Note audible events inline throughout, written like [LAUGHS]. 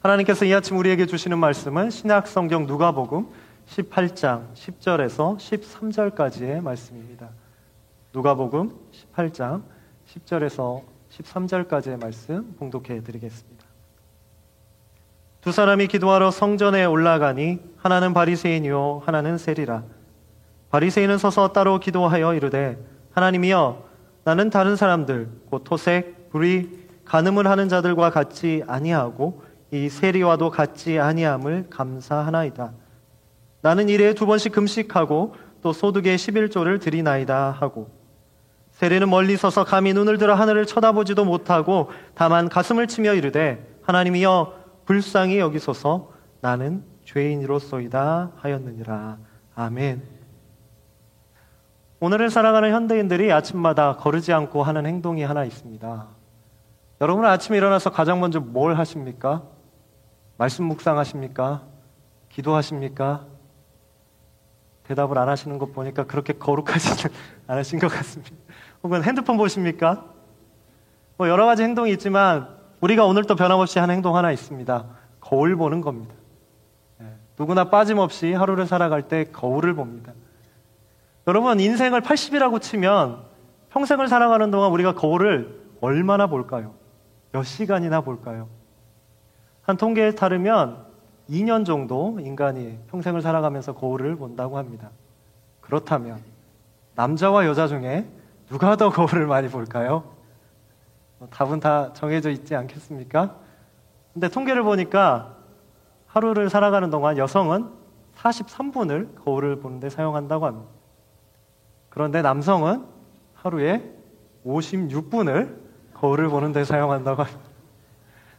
하나님께서 이 아침 우리에게 주시는 말씀은 신약 성경 누가복음 18장 10절에서 13절까지의 말씀입니다. 누가복음 18장 10절에서 13절까지의 말씀 봉독해 드리겠습니다. 두 사람이 기도하러 성전에 올라가니 하나는 바리새인이요 하나는 세리라. 바리새인은 서서 따로 기도하여 이르되 하나님이여 나는 다른 사람들 곧 토색, 불의, 간음을 하는 자들과 같이 아니하고 이 세리와도 같지 아니함을 감사하나이다. 나는 일에 두 번씩 금식하고 또 소득의 11조를 드리나이다 하고 세리는 멀리 서서 감히 눈을 들어 하늘을 쳐다보지도 못하고 다만 가슴을 치며 이르되 하나님이여 불쌍히 여기소서 나는 죄인으로소이다 하였느니라. 아멘. 오늘을 살아가는 현대인들이 아침마다 거르지 않고 하는 행동이 하나 있습니다. 여러분은 아침에 일어나서 가장 먼저 뭘 하십니까? 말씀 묵상하십니까? 기도하십니까? 대답을 안 하시는 것 보니까 그렇게 거룩하지는 [LAUGHS] 않으신 것 같습니다. 혹은 핸드폰 보십니까? 뭐 여러 가지 행동이 있지만 우리가 오늘 또 변함없이 하는 행동 하나 있습니다. 거울 보는 겁니다. 네. 누구나 빠짐없이 하루를 살아갈 때 거울을 봅니다. 여러분, 인생을 80이라고 치면 평생을 살아가는 동안 우리가 거울을 얼마나 볼까요? 몇 시간이나 볼까요? 한 통계에 따르면 2년 정도 인간이 평생을 살아가면서 거울을 본다고 합니다. 그렇다면 남자와 여자 중에 누가 더 거울을 많이 볼까요? 뭐 답은 다 정해져 있지 않겠습니까? 근데 통계를 보니까 하루를 살아가는 동안 여성은 43분을 거울을 보는데 사용한다고 합니다. 그런데 남성은 하루에 56분을 거울을 보는데 사용한다고 합니다.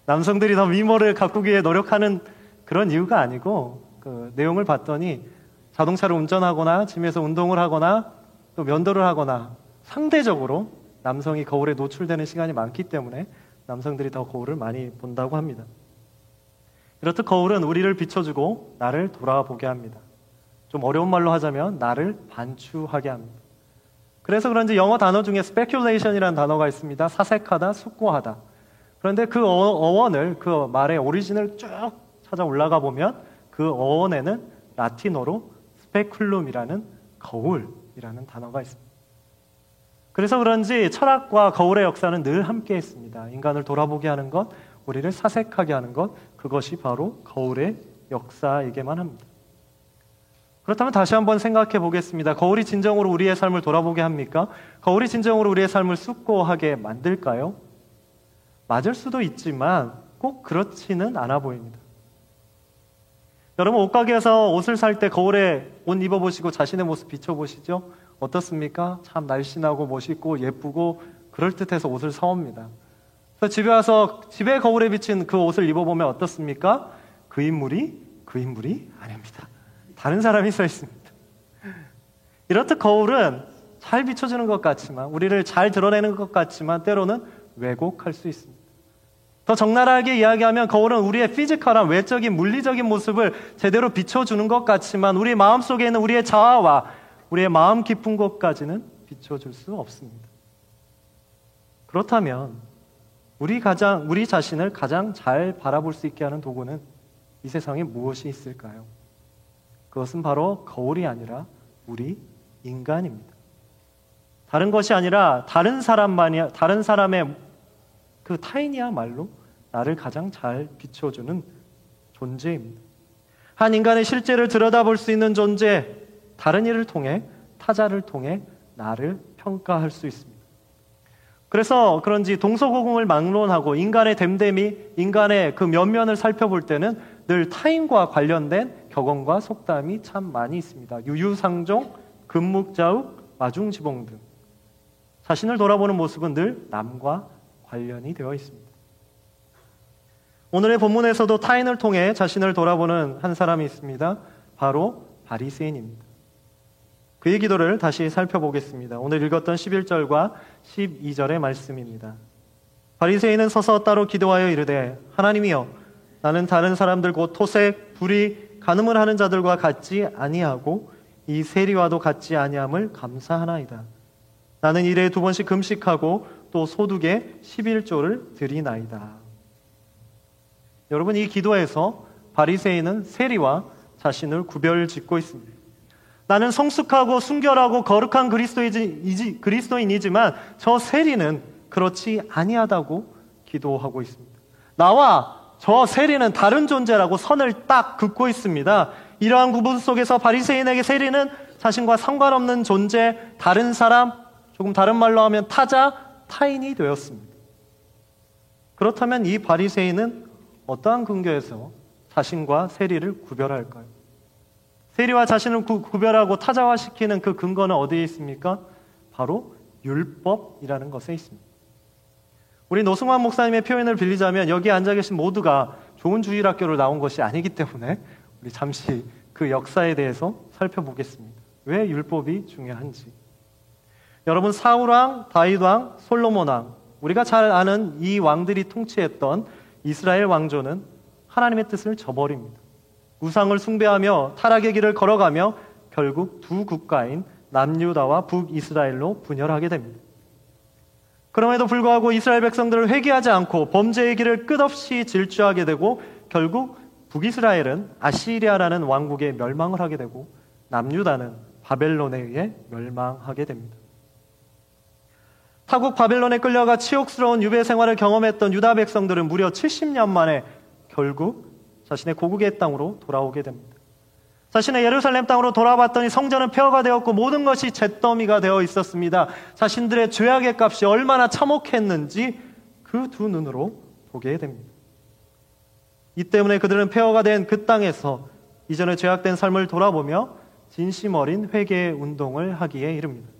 남성들이 더 미모를 가꾸기 위해 노력하는 그런 이유가 아니고 그 내용을 봤더니 자동차를 운전하거나 집에서 운동을 하거나 또 면도를 하거나 상대적으로 남성이 거울에 노출되는 시간이 많기 때문에 남성들이 더 거울을 많이 본다고 합니다. 이렇듯 거울은 우리를 비춰주고 나를 돌아보게 합니다. 좀 어려운 말로 하자면 나를 반추하게 합니다. 그래서 그런지 영어 단어 중에 speculation이라는 단어가 있습니다. 사색하다, 숙고하다. 그런데 그 어원을 그 말의 오리진을 쭉 찾아 올라가 보면 그 어원에는 라틴어로 스페클룸이라는 거울이라는 단어가 있습니다. 그래서 그런지 철학과 거울의 역사는 늘 함께 했습니다. 인간을 돌아보게 하는 것, 우리를 사색하게 하는 것, 그것이 바로 거울의 역사이기만 합니다. 그렇다면 다시 한번 생각해 보겠습니다. 거울이 진정으로 우리의 삶을 돌아보게 합니까? 거울이 진정으로 우리의 삶을 쑥고하게 만들까요? 맞을 수도 있지만 꼭 그렇지는 않아 보입니다. 여러분 옷가게에서 옷을 살 때 거울에 옷 입어보시고 자신의 모습 비춰보시죠? 어떻습니까? 참 날씬하고 멋있고 예쁘고 그럴듯해서 옷을 사옵니다. 그래서 집에 와서 집에 거울에 비친 그 옷을 입어보면 어떻습니까? 그 인물이 그 인물이 아닙니다. 다른 사람이 서 있습니다. 이렇듯 거울은 잘 비춰주는 것 같지만 우리를 잘 드러내는 것 같지만 때로는 왜곡할 수 있습니다. 더 적나라하게 이야기하면 거울은 우리의 physical한 외적인 물리적인 모습을 제대로 비춰주는 것 같지만 우리 마음 속에 있는 우리의 자아와 우리의 마음 깊은 것까지는 비춰줄 수 없습니다. 그렇다면 우리 가장 우리 자신을 가장 잘 바라볼 수 있게 하는 도구는 이 세상에 무엇이 있을까요? 그것은 바로 거울이 아니라 우리 인간입니다. 다른 것이 아니라 다른 사람만이 다른 사람의 그 타인이야말로 나를 가장 잘 비춰주는 존재입니다. 한 인간의 실제를 들여다볼 수 있는 존재, 다른 일을 통해, 타자를 통해 나를 평가할 수 있습니다. 그래서 그런지 동서고금을 막론하고 인간의 됨됨이, 인간의 그 면면을 살펴볼 때는 늘 타인과 관련된 격언과 속담이 참 많이 있습니다. 유유상종, 금묵자욱, 마중지봉 등. 자신을 돌아보는 모습은 늘 남과 관련이 되어 있습니다. 오늘의 본문에서도 타인을 통해 자신을 돌아보는 한 사람이 있습니다. 바로 바리새인입니다. 그의 기도를 다시 살펴보겠습니다. 오늘 읽었던 11절과 12절의 말씀입니다. 바리새인은 서서 따로 기도하여 이르되 하나님이여 나는 다른 사람들 곧 토색, 불이, 간음을 하는 자들과 같지 아니하고 이 세리와도 같지 아니함을 감사하나이다. 나는 일에 두 번씩 금식하고 또 소득의 11조를 드리나이다. 여러분 이 기도에서 바리새인은 세리와 자신을 구별짓고 있습니다. 나는 성숙하고 순결하고 거룩한 그리스도인이지만 저 세리는 그렇지 아니하다고 기도하고 있습니다. 나와 저 세리는 다른 존재라고 선을 딱 긋고 있습니다. 이러한 구분 속에서 바리새인에게 세리는 자신과 상관없는 존재, 다른 사람, 조금 다른 말로 하면 타자, 타인이 되었습니다. 그렇다면 이 바리새인은 어떠한 근거에서 자신과 세리를 구별할까요? 세리와 자신을 구, 별하고 타자화시키는 그 근거는 어디에 있습니까? 바로 율법이라는 것에 있습니다. 우리 노승환 목사님의 표현을 빌리자면 여기 앉아 계신 모두가 좋은 주일학교를 나온 것이 아니기 때문에 우리 잠시 그 역사에 대해서 살펴보겠습니다. 왜 율법이 중요한지. 여러분 사울 왕, 다윗 왕, 솔로몬 왕 우리가 잘 아는 이 왕들이 통치했던 이스라엘 왕조는 하나님의 뜻을 저버립니다. 우상을 숭배하며 타락의 길을 걸어가며 결국 두 국가인 남유다와 북이스라엘로 분열하게 됩니다. 그럼에도 불구하고 이스라엘 백성들을 회개하지 않고 범죄의 길을 끝없이 질주하게 되고 결국 북이스라엘은 아시리아라는 왕국에 멸망을 하게 되고 남유다는 바벨론에 의해 멸망하게 됩니다. 타국 바벨론에 끌려가 치욕스러운 유배 생활을 경험했던 유다 백성들은 무려 70년 만에 결국 자신의 고국의 땅으로 돌아오게 됩니다. 자신의 예루살렘 땅으로 돌아봤더니 성전은 폐허가 되었고 모든 것이 잿더미가 되어 있었습니다. 자신들의 죄악의 값이 얼마나 참혹했는지 그 두 눈으로 보게 됩니다. 이 때문에 그들은 폐허가 된 그 땅에서 이전의 죄악된 삶을 돌아보며 진심 어린 회개 운동을 하기에 이릅니다.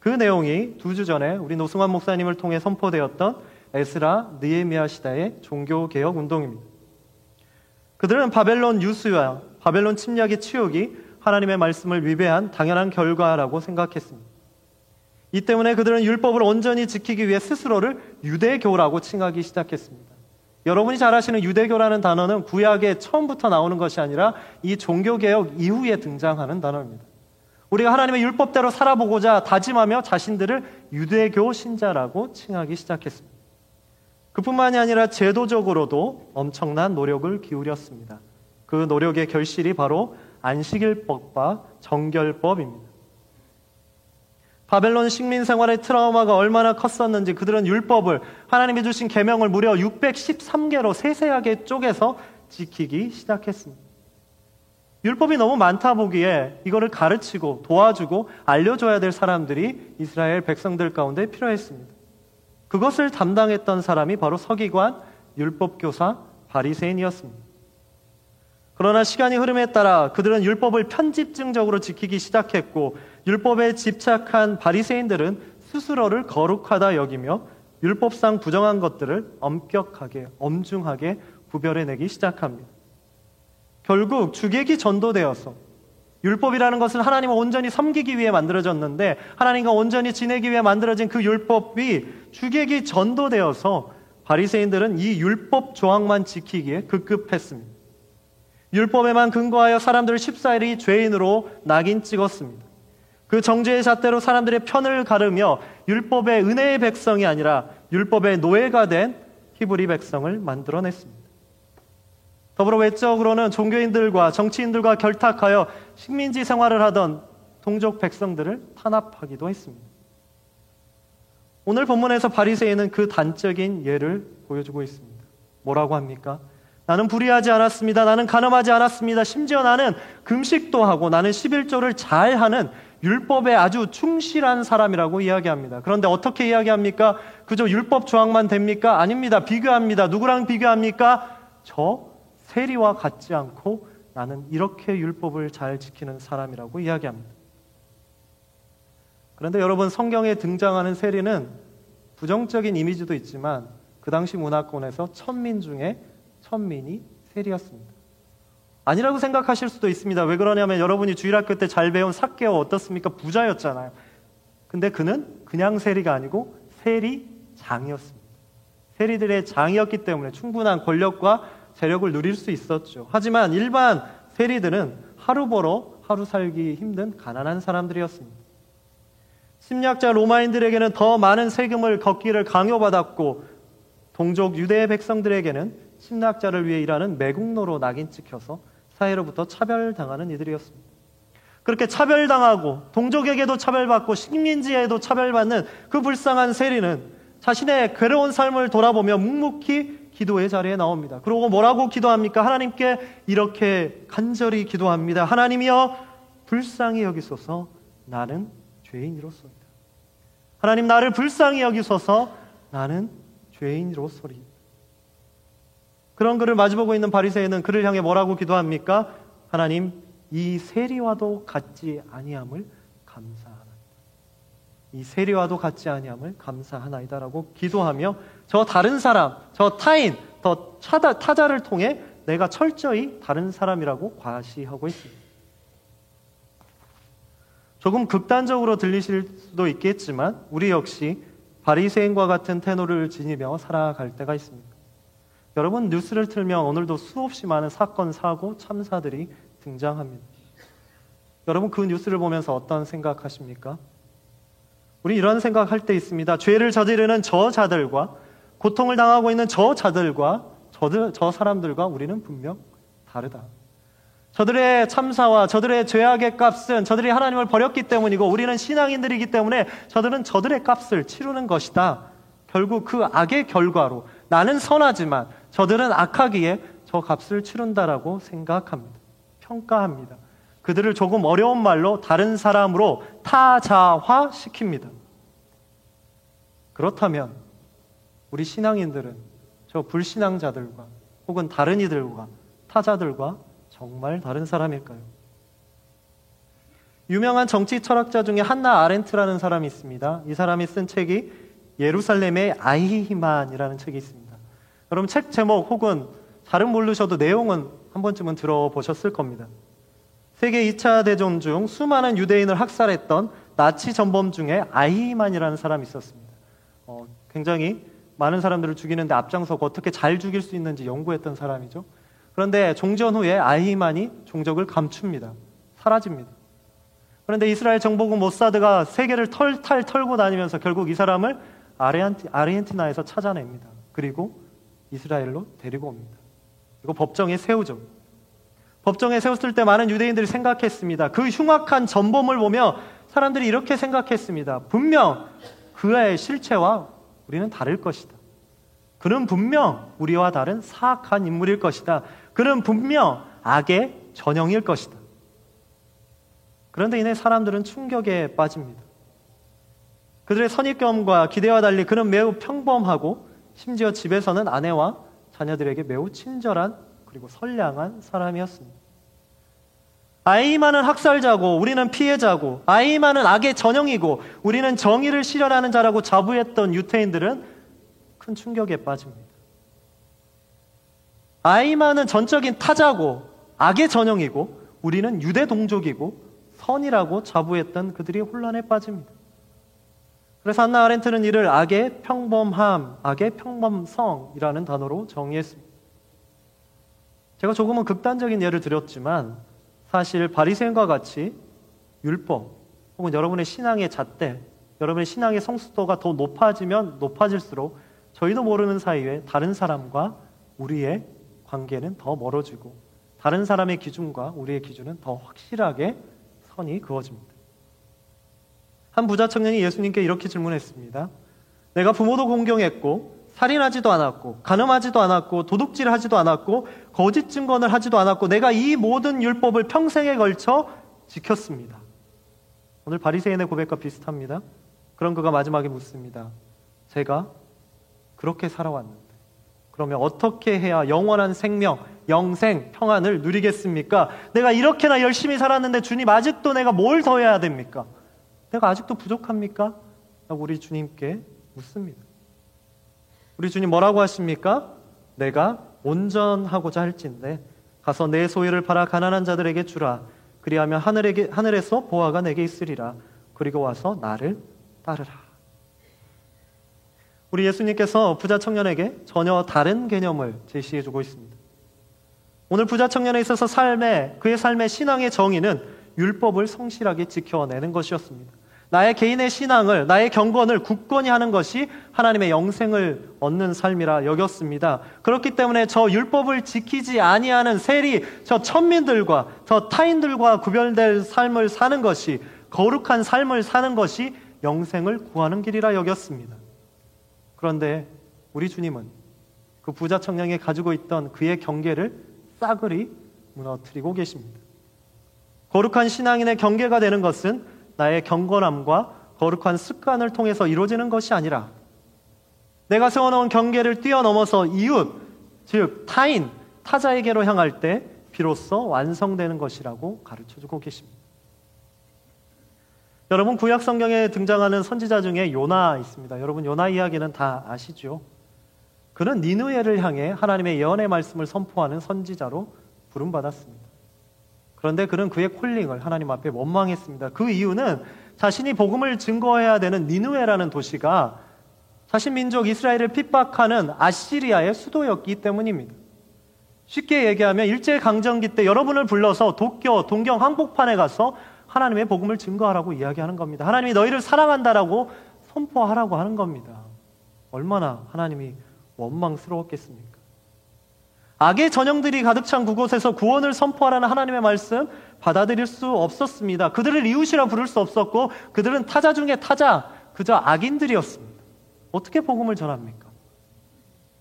그 내용이 두 주 전에 우리 노승환 목사님을 통해 선포되었던 에스라 느에미아 시대의 종교 개혁 운동입니다. 그들은 바벨론 유수와 바벨론 침략의 치욕이 하나님의 말씀을 위배한 당연한 결과라고 생각했습니다. 이 때문에 그들은 율법을 온전히 지키기 위해 스스로를 유대교라고 칭하기 시작했습니다. 여러분이 잘 아시는 유대교라는 단어는 구약에 처음부터 나오는 것이 아니라 이 종교개혁 이후에 등장하는 단어입니다. 우리가 하나님의 율법대로 살아보고자 다짐하며 자신들을 유대교 신자라고 칭하기 시작했습니다. 그뿐만이 아니라 제도적으로도 엄청난 노력을 기울였습니다. 그 노력의 결실이 바로 안식일법과 정결법입니다. 바벨론 식민 생활의 트라우마가 얼마나 컸었는지 그들은 율법을 하나님이 주신 계명을 무려 613개로 세세하게 쪼개서 지키기 시작했습니다. 율법이 너무 많다 보기에 이거를 가르치고 도와주고 알려줘야 될 사람들이 이스라엘 백성들 가운데 필요했습니다. 그것을 담당했던 사람이 바로 서기관, 율법교사, 바리새인이었습니다. 그러나 시간이 흐름에 따라 그들은 율법을 편집증적으로 지키기 시작했고 율법에 집착한 바리새인들은 스스로를 거룩하다 여기며 율법상 부정한 것들을 엄격하게 엄중하게 구별해내기 시작합니다. 결국 주객이 전도되어서 율법이라는 것은 하나님을 온전히 섬기기 위해 만들어졌는데 하나님과 온전히 지내기 위해 만들어진 그 율법이 주객이 전도되어서 바리새인들은 이 율법 조항만 지키기에 급급했습니다. 율법에만 근거하여 사람들을 십사일이 죄인으로 낙인 찍었습니다. 그 정죄의 잣대로 사람들의 편을 가르며 율법의 은혜의 백성이 아니라 율법의 노예가 된 히브리 백성을 만들어냈습니다. 더불어 외적으로는 종교인들과 정치인들과 결탁하여 식민지 생활을 하던 동족 백성들을 탄압하기도 했습니다. 오늘 본문에서 바리새인은 그 단적인 예를 보여주고 있습니다. 뭐라고 합니까? 나는 불의하지 않았습니다. 나는 가늠하지 않았습니다. 심지어 나는 금식도 하고 나는 11조를 잘 하는 율법에 아주 충실한 사람이라고 이야기합니다. 그런데 어떻게 이야기합니까? 그저 율법 조항만 됩니까? 아닙니다. 비교합니다. 누구랑 비교합니까? 저 세리와 같지 않고 나는 이렇게 율법을 잘 지키는 사람이라고 이야기합니다. 그런데 여러분 성경에 등장하는 세리는 부정적인 이미지도 있지만 그 당시 문화권에서 천민 중에 천민이 세리였습니다. 아니라고 생각하실 수도 있습니다. 왜 그러냐면 여러분이 주일학교 때 잘 배운 사개오 어떻습니까? 부자였잖아요. 근데 그는 그냥 세리가 아니고 세리장이었습니다. 세리들의 장이었기 때문에 충분한 권력과 세력을 누릴 수 있었죠. 하지만 일반 세리들은 하루 벌어 하루 살기 힘든 가난한 사람들이었습니다. 심리학자 로마인들에게는 더 많은 세금을 걷기를 강요받았고 동족 유대 백성들에게는 심리학자를 위해 일하는 매국노로 낙인 찍혀서 사회로부터 차별당하는 이들이었습니다. 그렇게 차별당하고 동족에게도 차별받고 식민지에도 차별받는 그 불쌍한 세리는 자신의 괴로운 삶을 돌아보며 묵묵히 기도의 자리에 나옵니다. 그리고 뭐라고 기도합니까? 하나님께 이렇게 간절히 기도합니다. 하나님이여 불쌍히 여기소서 나는 죄인이로소이다. 하나님 나를 불쌍히 여기소서 나는 죄인으로소리. 그런 그를 마주보고 있는 바리새인은 그를 향해 뭐라고 기도합니까? 하나님 이 세리와도 같지 아니함을 감사하나 이 세리와도 같지 아니함을 감사하나이다라고 기도하며 저 다른 사람, 저 타인, 더 타자, 타자를 통해 내가 철저히 다른 사람이라고 과시하고 있습니다. 조금 극단적으로 들리실 수도 있겠지만 우리 역시 바리새인과 같은 테너를 지니며 살아갈 때가 있습니다. 여러분 뉴스를 틀면 오늘도 수없이 많은 사건, 사고, 참사들이 등장합니다. 여러분 그 뉴스를 보면서 어떤 생각하십니까? 우리 이런 생각할 때 있습니다. 죄를 저지르는 저 자들과 고통을 당하고 있는 저 자들과 저들, 저 사람들과 우리는 분명 다르다. 저들의 참사와 저들의 죄악의 값은 저들이 하나님을 버렸기 때문이고 우리는 신앙인들이기 때문에 저들은 저들의 값을 치르는 것이다. 결국 그 악의 결과로 나는 선하지만 저들은 악하기에 저 값을 치른다라고 생각합니다. 평가합니다. 그들을 조금 어려운 말로 다른 사람으로 타자화 시킵니다. 그렇다면 우리 신앙인들은 저 불신앙자들과 혹은 다른 이들과 타자들과 정말 다른 사람일까요? 유명한 정치 철학자 중에 한나 아렌트라는 사람이 있습니다. 이 사람이 쓴 책이 예루살렘의 아이히만이라는 책이 있습니다. 여러분 책 제목 혹은 잘은 모르셔도 내용은 한 번쯤은 들어보셨을 겁니다. 세계 2차 대전 중 수많은 유대인을 학살했던 나치 전범 중에 아이히만이라는 사람이 있었습니다. 어, 굉장히 많은 사람들을 죽이는데 앞장서고 어떻게 잘 죽일 수 있는지 연구했던 사람이죠. 그런데 종전 후에 아이히만이 종적을 감춥니다. 사라집니다. 그런데 이스라엘 정보국 모사드가 세계를 털탈 털고 다니면서 결국 이 사람을 아르헨티나에서 찾아냅니다. 그리고 이스라엘로 데리고 옵니다. 이거 법정에 세우죠. 법정에 세웠을 때 많은 유대인들이 생각했습니다. 그 흉악한 전범을 보며 사람들이 이렇게 생각했습니다. 분명 그의 실체와 우리는 다를 것이다. 그는 분명 우리와 다른 사악한 인물일 것이다. 그는 분명 악의 전형일 것이다. 그런데 이내 사람들은 충격에 빠집니다. 그들의 선입견과 기대와 달리 그는 매우 평범하고 심지어 집에서는 아내와 자녀들에게 매우 친절한 그리고 선량한 사람이었습니다. 아이만은 학살자고 우리는 피해자고 아이만은 악의 전형이고 우리는 정의를 실현하는 자라고 자부했던 유태인들은 큰 충격에 빠집니다. 아이만은 전적인 타자고 악의 전형이고 우리는 유대 동족이고 선이라고 자부했던 그들이 혼란에 빠집니다. 그래서 한나 아렌트는 이를 악의 평범함, 악의 평범성이라는 단어로 정의했습니다. 제가 조금은 극단적인 예를 드렸지만 사실 바리새인과 같이 율법 혹은 여러분의 신앙의 잣대, 여러분의 신앙의 성숙도가 더 높아지면 높아질수록 저희도 모르는 사이에 다른 사람과 우리의 관계는 더 멀어지고 다른 사람의 기준과 우리의 기준은 더 확실하게 선이 그어집니다. 한 부자 청년이 예수님께 이렇게 질문했습니다. 내가 부모도 공경했고 살인하지도 않았고 간음하지도 않았고 도둑질하지도 않았고 거짓 증언을 하지도 않았고 내가 이 모든 율법을 평생에 걸쳐 지켰습니다. 오늘 바리새인의 고백과 비슷합니다. 그런 그가 마지막에 묻습니다. 제가 그렇게 살아왔는데 그러면 어떻게 해야 영원한 생명, 영생, 평안을 누리겠습니까? 내가 이렇게나 열심히 살았는데 주님 아직도 내가 뭘 더 해야 됩니까? 내가 아직도 부족합니까? 라고 우리 주님께 묻습니다. 우리 주님 뭐라고 하십니까? 내가 온전하고자 할진데 가서 내 소유를 팔아 가난한 자들에게 주라. 그리하면 하늘에게, 하늘에서 보아가 내게 있으리라. 그리고 와서 나를 따르라. 우리 예수님께서 부자 청년에게 전혀 다른 개념을 제시해 주고 있습니다. 오늘 부자 청년에 있어서 삶의, 그의 삶의 신앙의 정의는 율법을 성실하게 지켜내는 것이었습니다. 나의 개인의 신앙을, 나의 경건을 굳건히 하는 것이 하나님의 영생을 얻는 삶이라 여겼습니다. 그렇기 때문에 저 율법을 지키지 아니하는 세리, 저 천민들과 저 타인들과 구별될 삶을 사는 것이 거룩한 삶을 사는 것이 영생을 구하는 길이라 여겼습니다. 그런데 우리 주님은 그 부자 청년이 가지고 있던 그의 경계를 싸그리 무너뜨리고 계십니다. 거룩한 신앙인의 경계가 되는 것은 나의 경건함과 거룩한 습관을 통해서 이루어지는 것이 아니라 내가 세워놓은 경계를 뛰어넘어서 이웃, 즉 타인, 타자에게로 향할 때 비로소 완성되는 것이라고 가르쳐 주고 계십니다. 여러분 구약 성경에 등장하는 선지자 중에 요나 있습니다. 여러분 요나 이야기는 다 아시죠? 그는 니누에를 향해 하나님의 예언의 말씀을 선포하는 선지자로 부름받았습니다. 그런데 그는 그의 콜링을 하나님 앞에 원망했습니다. 그 이유는 자신이 복음을 증거해야 되는 니누에라는 도시가 자신 민족 이스라엘을 핍박하는 아시리아의 수도였기 때문입니다. 쉽게 얘기하면 일제 강점기 때 여러분을 불러서 도쿄 동경 항복판에 가서 하나님의 복음을 증거하라고 이야기하는 겁니다. 하나님이 너희를 사랑한다라고 선포하라고 하는 겁니다. 얼마나 하나님이 원망스러웠겠습니까? 악의 전형들이 가득 찬 그곳에서 구원을 선포하라는 하나님의 말씀 받아들일 수 없었습니다. 그들을 이웃이라 부를 수 없었고 그들은 타자 중에 타자, 그저 악인들이었습니다. 어떻게 복음을 전합니까?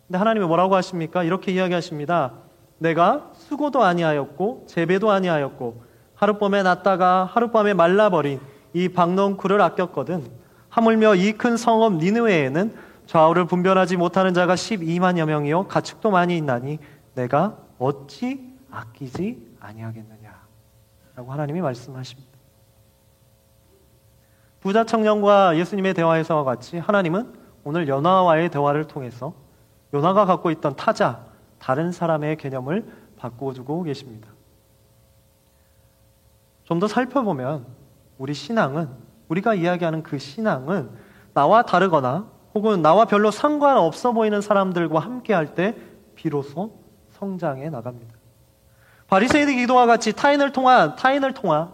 근데 하나님이 뭐라고 하십니까? 이렇게 이야기하십니다. 내가 수고도 아니하였고 재배도 아니하였고 하룻밤에 났다가 하룻밤에 말라버린 이 박농쿨을 아꼈거든. 하물며 이 큰 성읍 니느웨에는 좌우를 분별하지 못하는 자가 12만여 명이요 가축도 많이 있나니 내가 어찌 아끼지 아니하겠느냐? 라고 하나님이 말씀하십니다. 부자 청년과 예수님의 대화에서와 같이 하나님은 오늘 연화와의 대화를 통해서 요나가 갖고 있던 타자, 다른 사람의 개념을 바꾸어 주고 계십니다. 좀 더 살펴보면 우리 신앙은, 우리가 이야기하는 그 신앙은 나와 다르거나 혹은 나와 별로 상관없어 보이는 사람들과 함께 할 때 비로소 성장해 나갑니다. 바리새인의 기도와 같이 타인을 통한 타인을 통한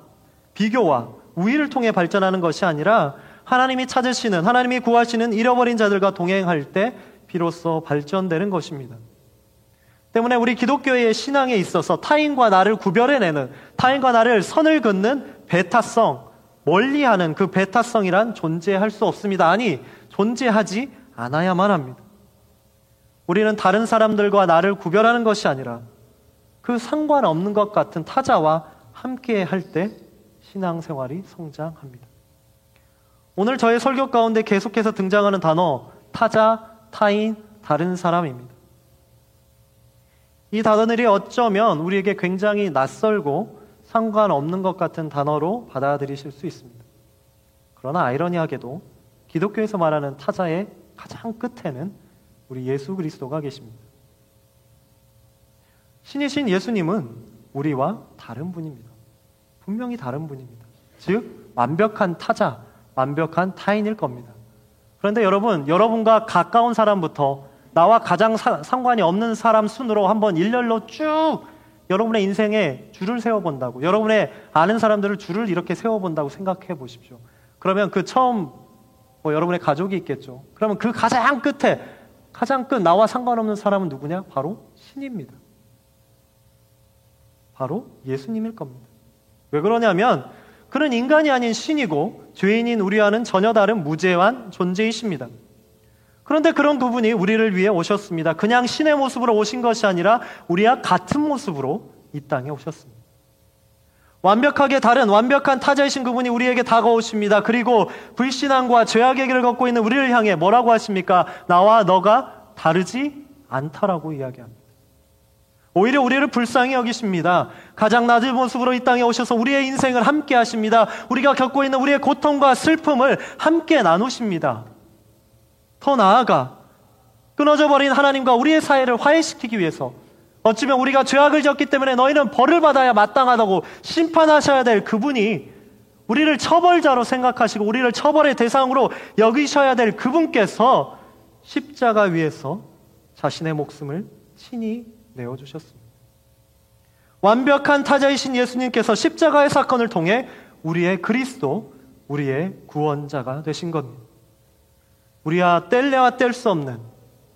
비교와 우위를 통해 발전하는 것이 아니라 하나님이 찾으시는 하나님이 구하시는 잃어버린 자들과 동행할 때 비로소 발전되는 것입니다. 때문에 우리 기독교의 신앙에 있어서 타인과 나를 구별해내는 타인과 나를 선을 긋는 배타성, 멀리하는 그 배타성이란 존재할 수 없습니다. 아니 존재하지 않아야만 합니다. 우리는 다른 사람들과 나를 구별하는 것이 아니라 그 상관없는 것 같은 타자와 함께 할 때 신앙생활이 성장합니다. 오늘 저의 설교 가운데 계속해서 등장하는 단어 타자, 타인, 다른 사람입니다. 이 단어들이 어쩌면 우리에게 굉장히 낯설고 상관없는 것 같은 단어로 받아들이실 수 있습니다. 그러나 아이러니하게도 기독교에서 말하는 타자의 가장 끝에는 우리 예수 그리스도가 계십니다. 신이신 예수님은 우리와 다른 분입니다. 분명히 다른 분입니다. 즉, 완벽한 타자, 완벽한 타인일 겁니다. 그런데 여러분, 여러분과 가까운 사람부터 나와 가장 사, 상관이 없는 사람 순으로 한번 일렬로 쭉 여러분의 인생에 줄을 세워본다고, 여러분의 아는 사람들을 줄을 이렇게 세워본다고 생각해 보십시오. 그러면 그 처음, 뭐 여러분의 가족이 있겠죠. 그러면 그 가장 끝에 가장 끝 나와 상관없는 사람은 누구냐? 바로 신입니다. 바로 예수님일 겁니다. 왜 그러냐면 그는 인간이 아닌 신이고 죄인인 우리와는 전혀 다른 무죄한 존재이십니다. 그런데 그런 부분이 우리를 위해 오셨습니다. 그냥 신의 모습으로 오신 것이 아니라 우리와 같은 모습으로 이 땅에 오셨습니다. 완벽하게 다른 완벽한 타자이신 그분이 우리에게 다가오십니다. 그리고 불신앙과 죄악의 길을 걷고 있는 우리를 향해 뭐라고 하십니까? 나와 너가 다르지 않다라고 이야기합니다. 오히려 우리를 불쌍히 여기십니다. 가장 낮은 모습으로 이 땅에 오셔서 우리의 인생을 함께 하십니다. 우리가 겪고 있는 우리의 고통과 슬픔을 함께 나누십니다. 더 나아가 끊어져 버린 하나님과 우리의 사이를 화해시키기 위해서 어쩌면 우리가 죄악을 졌기 때문에 너희는 벌을 받아야 마땅하다고 심판하셔야 될 그분이 우리를 처벌자로 생각하시고 우리를 처벌의 대상으로 여기셔야 될 그분께서 십자가 위에서 자신의 목숨을 친히 내어주셨습니다. 완벽한 타자이신 예수님께서 십자가의 사건을 통해 우리의 그리스도, 우리의 구원자가 되신 겁니다. 우리와 뗄래야 뗄 수 없는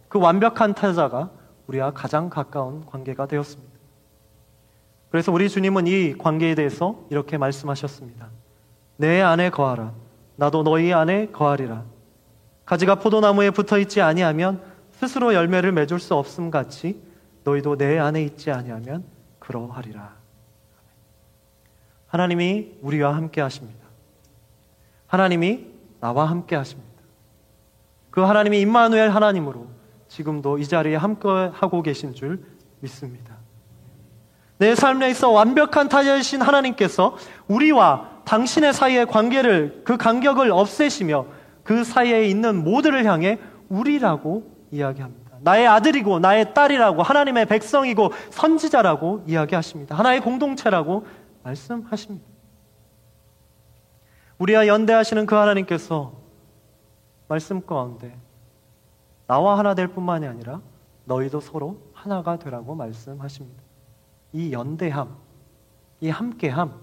그 완벽한 타자가 우리와 가장 가까운 관계가 되었습니다. 그래서 우리 주님은 이 관계에 대해서 이렇게 말씀하셨습니다. 내 안에 거하라. 나도 너희 안에 거하리라. 가지가 포도나무에 붙어 있지 아니하면 스스로 열매를 맺을 수 없음 같이 너희도 내 안에 있지 아니하면 그러하리라. 하나님이 우리와 함께 하십니다. 하나님이 나와 함께 하십니다. 그 하나님이 임마누엘 하나님으로 지금도 이 자리에 함께 하고 계신 줄 믿습니다. 내 삶에 있어 완벽한 타자이신 하나님께서 우리와 당신의 사이의 관계를 그 간격을 없애시며 그 사이에 있는 모두를 향해 우리라고 이야기합니다. 나의 아들이고 나의 딸이라고 하나님의 백성이고 선지자라고 이야기하십니다. 하나의 공동체라고 말씀하십니다. 우리와 연대하시는 그 하나님께서 말씀 가운데 나와 하나 될 뿐만이 아니라 너희도 서로 하나가 되라고 말씀하십니다. 이 연대함, 이 함께함,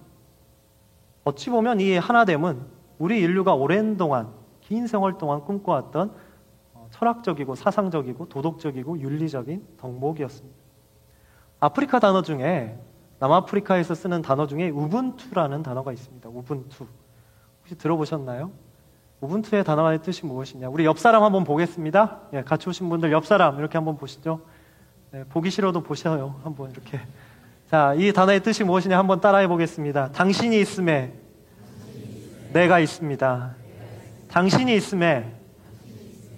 어찌 보면 이 하나됨은 우리 인류가 오랜 동안, 긴 세월 동안 꿈꿔왔던 어, 철학적이고 사상적이고 도덕적이고 윤리적인 덕목이었습니다. 아프리카 단어 중에 남아프리카에서 쓰는 단어 중에 우분투라는 단어가 있습니다. 우분투. 혹시 들어보셨나요? 우분투의 단어의 뜻이 무엇이냐? 우리 옆 사람 한번 보겠습니다. 예, 같이 오신 분들 옆 사람 이렇게 한번 보시죠. 예, 보기 싫어도 보셔요. 한번 이렇게. 자, 이 단어의 뜻이 무엇이냐 한번 따라해 보겠습니다. 당신이 있음에 내가 있습니다. 당신이 있음에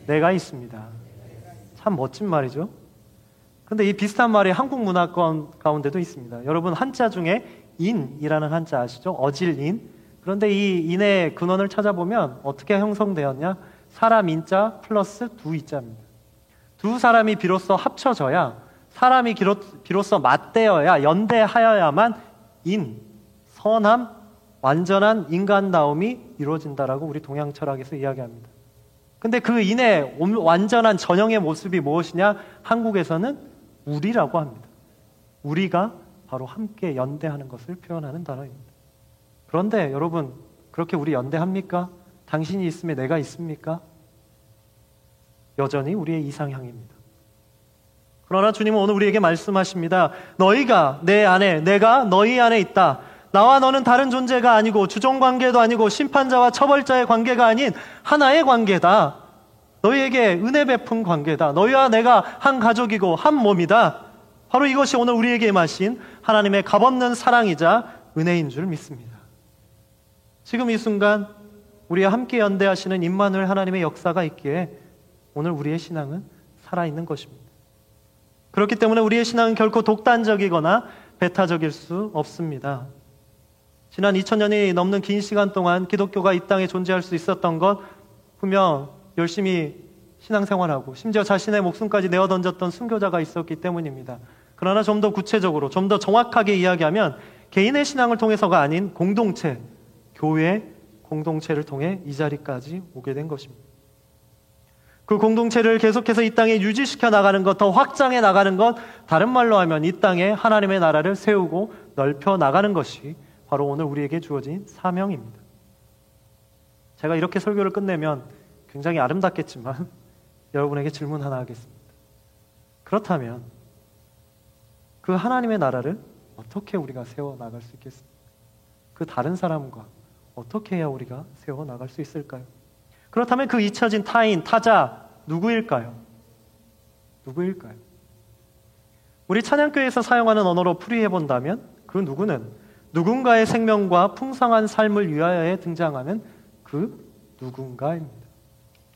내가 있습니다. 참 멋진 말이죠. 근데 이 비슷한 말이 한국 문화권 가운데도 있습니다. 여러분 한자 중에 인이라는 한자 아시죠? 어질인. 그런데 이 인의 근원을 찾아보면 어떻게 형성되었냐? 사람 인자 플러스 두 이자입니다. 두 사람이 비로소 합쳐져야 사람이 비로소 맞대어야 연대하여야만 인, 선함, 완전한 인간다움이 이루어진다라고 우리 동양 철학에서 이야기합니다. 근데 그 인의 완전한 전형의 모습이 무엇이냐? 한국에서는 우리라고 합니다. 우리가 바로 함께 연대하는 것을 표현하는 단어입니다. 그런데 여러분, 그렇게 우리 연대합니까? 당신이 있으면 내가 있습니까? 여전히 우리의 이상향입니다. 그러나 주님은 오늘 우리에게 말씀하십니다. 너희가 내 안에, 내가 너희 안에 있다. 나와 너는 다른 존재가 아니고 주종 관계도 아니고 심판자와 처벌자의 관계가 아닌 하나의 관계다. 너희에게 은혜 베푼 관계다. 너희와 내가 한 가족이고 한 몸이다. 바로 이것이 오늘 우리에게 마신 하나님의 값없는 사랑이자 은혜인 줄 믿습니다. 지금 이 순간 우리와 함께 연대하시는 임마누엘 하나님의 역사가 있기에 오늘 우리의 신앙은 살아있는 것입니다. 그렇기 때문에 우리의 신앙은 결코 독단적이거나 배타적일 수 없습니다. 지난 2000년이 넘는 긴 시간 동안 기독교가 이 땅에 존재할 수 있었던 것 분명 열심히 신앙생활하고 심지어 자신의 목숨까지 내어 던졌던 순교자가 있었기 때문입니다. 그러나 좀 더 구체적으로 좀 더 정확하게 이야기하면 개인의 신앙을 통해서가 아닌 공동체, 교회 공동체를 통해 이 자리까지 오게 된 것입니다. 그 공동체를 계속해서 이 땅에 유지시켜 나가는 것, 더 확장해 나가는 것, 다른 말로 하면 이 땅에 하나님의 나라를 세우고 넓혀 나가는 것이 바로 오늘 우리에게 주어진 사명입니다. 제가 이렇게 설교를 끝내면 굉장히 아름답겠지만 [LAUGHS] 여러분에게 질문 하나 하겠습니다. 그렇다면 그 하나님의 나라를 어떻게 우리가 세워 나갈 수 있겠습니까? 그 다른 사람과 어떻게 해야 우리가 세워 나갈 수 있을까요? 그렇다면 그 잊혀진 타인, 타자 누구일까요? 누구일까요? 우리 찬양교회에서 사용하는 언어로 풀이해 본다면 그 누구는 누군가의 생명과 풍성한 삶을 위하여에 등장하는 그 누군가입니다.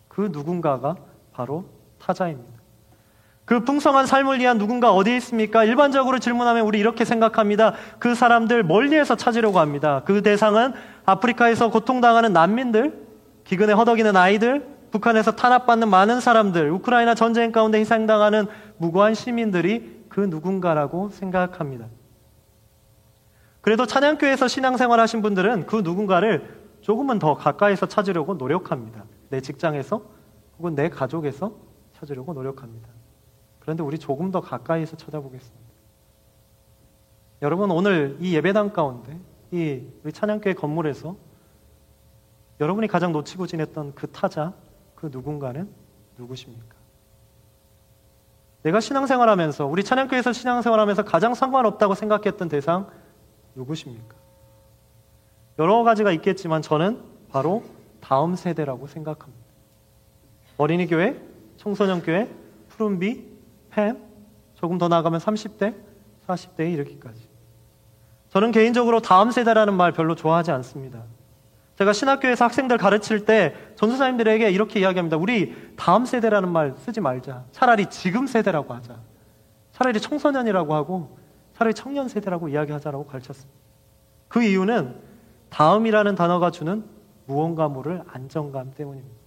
그 누군가가 바로 타자입니다. 그 풍성한 삶을 위한 누군가 어디에 있습니까? 일반적으로 질문하면 우리 이렇게 생각합니다. 그 사람들 멀리에서 찾으려고 합니다. 그 대상은 아프리카에서 고통당하는 난민들, 기근에 허덕이는 아이들, 북한에서 탄압받는 많은 사람들, 우크라이나 전쟁 가운데 희생당하는 무고한 시민들이 그 누군가라고 생각합니다. 그래도 찬양교회에서 신앙생활 하신 분들은 그 누군가를 조금은 더 가까이서 찾으려고 노력합니다. 내 직장에서 혹은 내 가족에서 찾으려고 노력합니다. 그런데 우리 조금 더 가까이서 찾아보겠습니다. 여러분 오늘 이 예배당 가운데 이 우리 찬양교회 건물에서 여러분이 가장 놓치고 지냈던 그 타자, 그 누군가는 누구십니까? 내가 신앙생활하면서 우리 찬양교회에서 신앙생활하면서 가장 상관없다고 생각했던 대상 누구십니까? 여러 가지가 있겠지만 저는 바로 다음 세대라고 생각합니다. 어린이 교회, 청소년 교회, 푸른비, 팸, 조금 더 나아가면 30대, 40대에 이르기까지. 저는 개인적으로 다음 세대라는 말 별로 좋아하지 않습니다. 제가 신학교에서 학생들 가르칠 때 전수사님들에게 이렇게 이야기합니다. 우리 다음 세대라는 말 쓰지 말자. 차라리 지금 세대라고 하자. 차라리 청소년이라고 하고 차라리 청년 세대라고 이야기하자라고 가르쳤습니다. 그 이유는 다음이라는 단어가 주는 무언가 모를 안정감 때문입니다.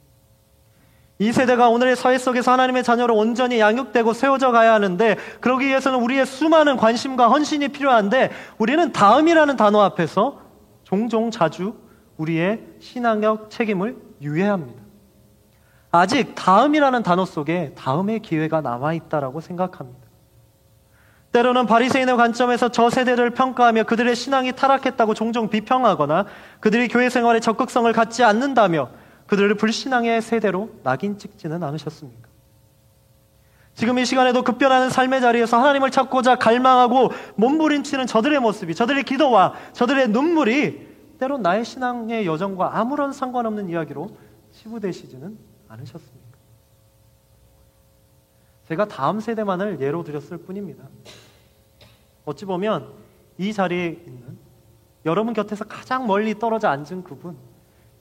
이 세대가 오늘의 사회 속에서 하나님의 자녀로 온전히 양육되고 세워져 가야 하는데 그러기 위해서는 우리의 수많은 관심과 헌신이 필요한데 우리는 다음이라는 단어 앞에서 종종 자주 우리의 신앙적 책임을 유예합니다. 아직 다음이라는 단어 속에 다음의 기회가 남아 있다라고 생각합니다. 때로는 바리새인의 관점에서 저 세대를 평가하며 그들의 신앙이 타락했다고 종종 비평하거나 그들이 교회 생활에 적극성을 갖지 않는다며 그들을 불신앙의 세대로 낙인 찍지는 않으셨습니까? 지금 이 시간에도 급변하는 삶의 자리에서 하나님을 찾고자 갈망하고 몸부림치는 저들의 모습이, 저들의 기도와 저들의 눈물이 때론 나의 신앙의 여정과 아무런 상관없는 이야기로 치부되시지는 않으셨습니까? 제가 다음 세대만을 예로 드렸을 뿐입니다. 어찌 보면 이 자리에 있는 여러분 곁에서 가장 멀리 떨어져 앉은 그분,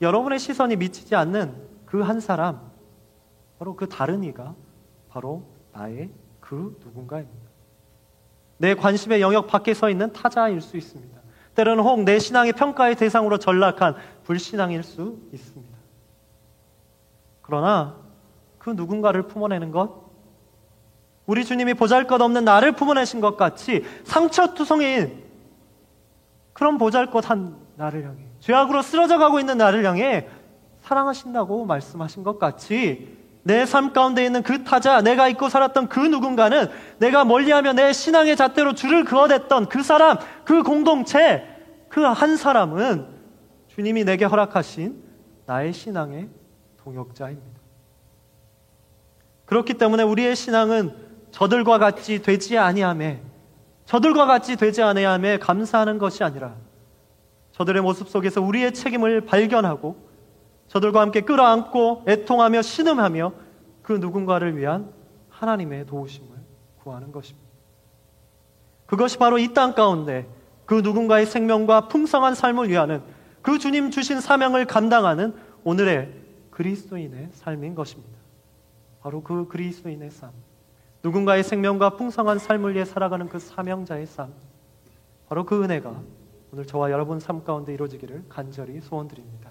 여러분의 시선이 미치지 않는 그 한 사람, 바로 그 다른 이가 바로 나의 그 누군가입니다. 내 관심의 영역 밖에 서 있는 타자일 수 있습니다. 때로는 혹 내 신앙의 평가의 대상으로 전락한 불신앙일 수 있습니다. 그러나 그 누군가를 품어내는 것, 우리 주님이 보잘 것 없는 나를 품어내신 것 같이 상처투성인 그런 보잘 것한 나를 향해 죄악으로 쓰러져 가고 있는 나를 향해 사랑하신다고 말씀하신 것 같이 내 삶 가운데 있는 그 타자, 내가 잊고 살았던 그 누군가는 내가 멀리하며 내 신앙의 잣대로 줄을 그어댔던 그 사람, 그 공동체, 그 한 사람은 주님이 내게 허락하신 나의 신앙의 동역자입니다. 그렇기 때문에 우리의 신앙은 저들과 같이 되지 아니함에 저들과 같이 되지 아니함에 감사하는 것이 아니라 저들의 모습 속에서 우리의 책임을 발견하고 저들과 함께 끌어안고 애통하며 신음하며 그 누군가를 위한 하나님의 도우심을 구하는 것입니다. 그것이 바로 이 땅 가운데 그 누군가의 생명과 풍성한 삶을 위하는 그 주님 주신 사명을 감당하는 오늘의 그리스도인의 삶인 것입니다. 바로 그 그리스도인의 삶. 누군가의 생명과 풍성한 삶을 위해 살아가는 그 사명자의 삶. 바로 그 은혜가 오늘 저와 여러분 삶 가운데 이루어지기를 간절히 소원드립니다.